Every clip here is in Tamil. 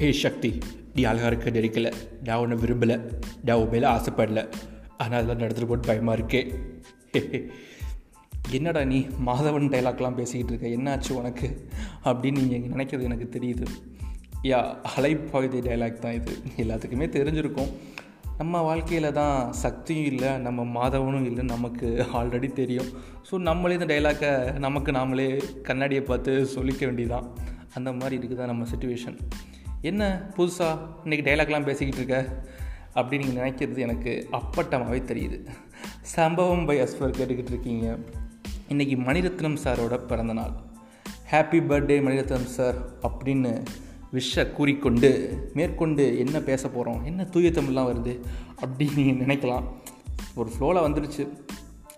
ஏ சக்தி. நீ அழகாக இருக்க நினைக்கல. நான் உன்னை விரும்பலை. நான் உன் மேலே ஆசைப்படல. ஆனால் அதெல்லாம் நடந்துட்டு போட்டு பயமாக இருக்கே. என்னடா நீ மாதவன் டைலாக்லாம் பேசிக்கிட்டு இருக்க? என்னாச்சு உனக்கு? அப்படின்னு நீங்கள் நினைக்கிறது எனக்கு தெரியுது. யா அலைப்பாயுதை டைலாக் தான் இது. எல்லாத்துக்குமே தெரிஞ்சிருக்கும். நம்ம வாழ்க்கையில் தான் சக்தியும் இல்லை நம்ம மாதவனும் இல்லை நமக்கு ஆல்ரெடி தெரியும். ஸோ நம்மளே இந்த டைலாக்கை நமக்கு நாமளே கண்ணாடியை பார்த்து சொல்லிக்க வேண்டியதான் அந்த மாதிரி இருக்குதா நம்ம சுச்சுவேஷன் என்ன புதுசாக இன்றைக்கி டைலாக்லாம் பேசிக்கிட்டு இருக்க? அப்படின்னு நீங்கள் நினைக்கிறது எனக்கு அப்பட்டமாகவே தெரியுது. சம்பவம் பை அஸ்வர் கேட்டுக்கிட்டு இருக்கீங்க. இன்றைக்கி மணிரத்னம் சாரோட பிறந்தநாள் ஹாப்பி பர்த்டே மணிரத்னம் சார் அப்படின்னு விஷ கூறிக்கொண்டு மேற்கொண்டு என்ன பேச போகிறோம் என்ன தூய தமிழ்லாம் வருது அப்படின்னு நீங்கள் நினைக்கலாம். ஒரு ஃப்ளோவில் வந்துடுச்சு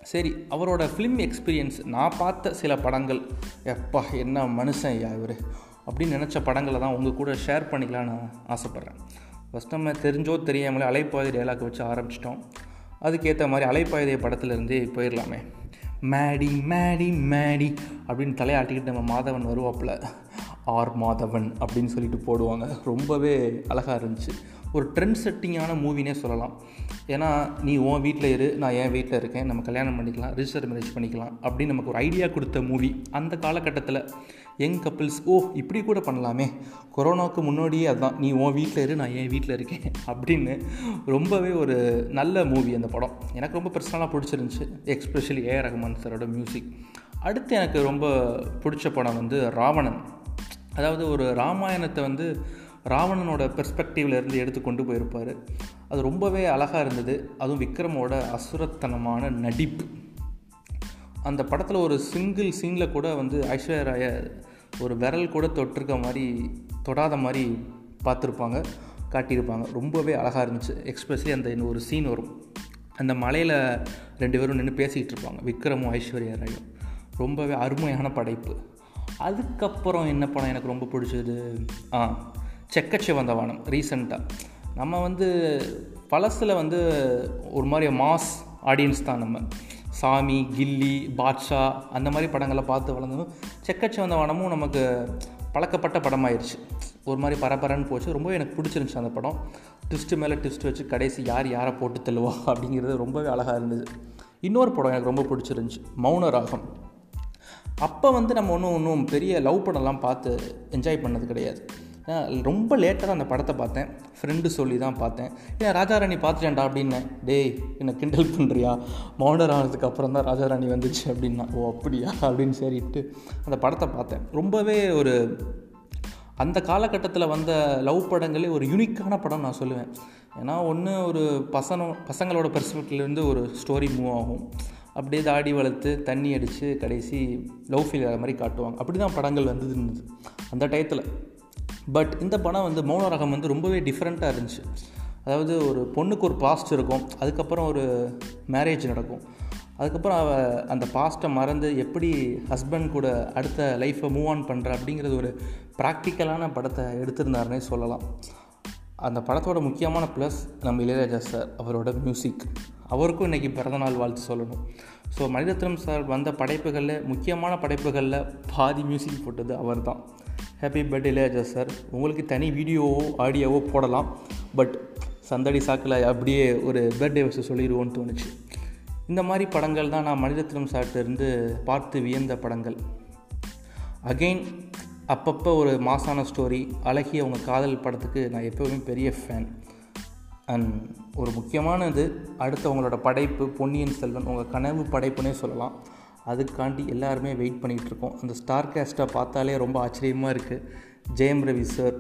சரி அவரோட ஃபிலிம் எக்ஸ்பீரியன்ஸ் நான் பார்த்த சில படங்கள். எப்பா என்ன மனுஷன் ஐயா இவர். அப்படின்னு நினச்ச படங்களை தான் உங்கள் கூட ஷேர் பண்ணிக்கலான்னு நான் ஆசைப்பட்றேன். ஃபஸ்ட் நம்ம தெரிஞ்சோ தெரியாமலே அலைப்பாயுதை டைலாக் வச்சு ஆரம்பிச்சிட்டோம். அதுக்கேற்ற மாதிரி அலைப்பாயுதை படத்துலேருந்தே போயிடலாமே மேடி மேடி மேடி அப்படின்னு தலையாட்டிக்கிட்டு நம்ம மாதவன் வருவாப்பில். ஆர் மாதவன் அப்படின்னு சொல்லிட்டு போடுவாங்க. ரொம்பவே அழகாக இருந்துச்சு. ஒரு ட்ரெண்ட் செட்டிங்கான மூவினே சொல்லலாம். ஏன்னா நீ உன் வீட்டில் இரு நான் என் வீட்டில் இருக்கேன் நம்ம கல்யாணம் பண்ணிக்கலாம் ரிஜிஸ்டர் மேரேஜ் பண்ணிக்கலாம் அப்படின்னு நமக்கு ஒரு ஐடியா கொடுத்த மூவி அந்த காலகட்டத்தில். யங் கப்பிள்ஸ் ஓ இப்படி கூட பண்ணலாமே. கொரோனாவுக்கு முன்னாடியே அதுதான் நீ உன் வீட்டில் இரு நான் என் வீட்டில் இருக்கேன். அப்படின்னு ரொம்பவே ஒரு நல்ல மூவி அந்த படம். எனக்கு ரொம்ப பர்சனலாக பிடிச்சிருந்துச்சு. எக்ஸ்பெஷலி ஏ ரஹ்மான் சாரோட மியூசிக் அடுத்து எனக்கு ரொம்ப பிடிச்ச படம் வந்து ராவணன். அதாவது ஒரு ராமாயணத்தை வந்து ராவணனோட பெர்ஸ்பெக்டிவ்லேருந்து எடுத்து கொண்டு போயிருப்பார். அது ரொம்பவே அழகாக இருந்தது. அதுவும் விக்ரமோட அசுரத்தனமான நடிப்பு. அந்த படத்தில் ஒரு சிங்கிள் சீனில் கூட வந்து ஐஸ்வர்யா ராய ஒரு விரல் கூட தொட்டிருக்க மாதிரி தொடாத மாதிரி பார்த்துருப்பாங்க காட்டியிருப்பாங்க. ரொம்பவே அழகாக இருந்துச்சு. எக்ஸ்பெஷலி அந்த இன்னும் ஒரு சீன் வரும். அந்த மலையில் ரெண்டு பேரும் நின்று பேசிக்கிட்டு இருப்பாங்க. விக்ரமும் ஐஸ்வர்யா ராயும். ரொம்பவே அருமையான படைப்பு. அதுக்கப்புறம் என்ன படம் எனக்கு ரொம்ப பிடிச்சது? ஆ செக்கச்சிவந்த வானம் ரீசண்டாக நம்ம வந்து பழசில் வந்து ஒரு மாதிரி மாஸ் ஆடியன்ஸ் தான் நம்ம. சாமி கில்லி பாட்ஷா அந்த மாதிரி படங்களை பார்த்து வளர்ந்ததும் செக்கச்சிவந்த வானமும் நமக்கு பழக்கப்பட்ட படமாயிருச்சு. ஒரு மாதிரி பரபரன்னு போச்சு. ரொம்பவே எனக்கு பிடிச்சிருந்துச்சு அந்த படம். ட்விஸ்ட்டு மேலே ட்விஸ்ட் வச்சு கடைசி யார் யாரை போட்டு தள்ளுவா அப்படிங்கிறது ரொம்பவே அழகாக இருந்தது. இன்னொரு படம் எனக்கு ரொம்ப பிடிச்சிருந்துச்சு. மௌன ராகம் அப்போ வந்து நம்ம ஒன்றும் ஒன்றும் பெரிய லவ் படம்லாம் பார்த்து என்ஜாய் பண்ணது கிடையாது. ரொம்ப லேட்டாக அந்த படத்தை பார்த்தேன். ஃப்ரெண்டு சொல்லி தான் பார்த்தேன். ஏன் ராஜாராணி பார்த்துட்டேன்டா அப்படின்னேன். டேய் என்னை கிண்டல் பண்ணுறியா மாடர் ஆனதுக்கு அப்புறம் தான் ராஜாராணி வந்துச்சு அப்படின்னா ஓ அப்படியா? அப்படின்னு சரிட்டு அந்த படத்தை பார்த்தேன். ரொம்பவே ஒரு அந்த காலகட்டத்தில் வந்த லவ் படங்களே ஒரு யூனிக்கான படம் நான் சொல்லுவேன். ஏன்னா ஒன்று ஒரு பசங்க பசங்களோட பெர்ஸ்பெக்டிவ்லேருந்து ஒரு ஸ்டோரி மூவ் ஆகும். அப்படியே தாடி வளர்த்து தண்ணி அடித்து கடைசி லவ் ஃபீல் ஆகிற மாதிரி காட்டுவாங்க. அப்படி தான் படங்கள் வந்ததுன்னு அந்த டயத்தில். பட் இந்த படம் வந்து மௌன ரகம் வந்து ரொம்பவே டிஃப்ரெண்ட்டாக இருந்துச்சு. அதாவது ஒரு பொண்ணுக்கு ஒரு பாஸ்ட் இருக்கும். அதுக்கப்புறம் ஒரு மேரேஜ் நடக்கும். அதுக்கப்புறம் அவள் அந்த பாஸ்ட்டை மறந்து எப்படி ஹஸ்பண்ட் கூட அடுத்த லைஃப்பை மூவ் ஆன் பண்ணுற அப்படிங்கிறது ஒரு ப்ராக்டிக்கலான படத்தை எடுத்திருந்தாருன்னே சொல்லலாம். அந்த படத்தோட முக்கியமான ப்ளஸ் நம்ம இளையராஜா சார் அவரோட மியூசிக் அவருக்கும் இன்றைக்கி பிறந்தநாள் வாழ்த்து சொல்லணும். ஸோ மணிரத்னம் சார் வந்த படைப்புகளில் முக்கியமான படைப்புகளில் பாதி மியூசிக் போட்டது அவர் தான் ஹாப்பி பர்த்டே இளையராஜா சார். உங்களுக்கு தனி வீடியோவோ ஆடியோவோ போடலாம். பட் சந்தடி சாக்கில் அப்படியே ஒரு பர்த்டே வச்சு சொல்லிடுவோன்னு தோணுச்சு. இந்த மாதிரி படங்கள் தான் நான் மணிரத்னம் சார்ட்டிருந்து பார்த்து வியந்த படங்கள். அகெயின் அப்பப்போ ஒரு மாசான ஸ்டோரி அழகிய அவங்க காதல் படத்துக்கு நான் எப்போவுமே பெரிய ஃபேன் அண்ட் ஒரு முக்கியமானது அடுத்தவங்களோட படைப்பு பொன்னியின் செல்வன் உங்கள் கனவு படைப்புனே சொல்லலாம். அதுக்காண்டி எல்லாருமே வெயிட் பண்ணிகிட்ருக்கோம் அந்த ஸ்டார் கேஸ்ட்டை பார்த்தாலே ரொம்ப ஆச்சரியமாக இருக்குது ஜெயம் ரவி சார்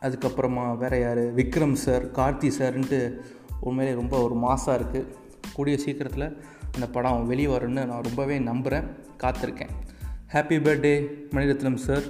அதுக்கப்புறமா வேறு யார்? விக்ரம் சார் கார்த்தி சார்ன்ட்டு உண்மையிலே ரொம்ப ஒரு மாசாக இருக்குது கூடிய சீக்கிரத்தில் அந்த படம் வெளியே வரும்னு நான் ரொம்பவே நம்புகிறேன் காத்திருக்கேன். Happy birthday Maniratnam sir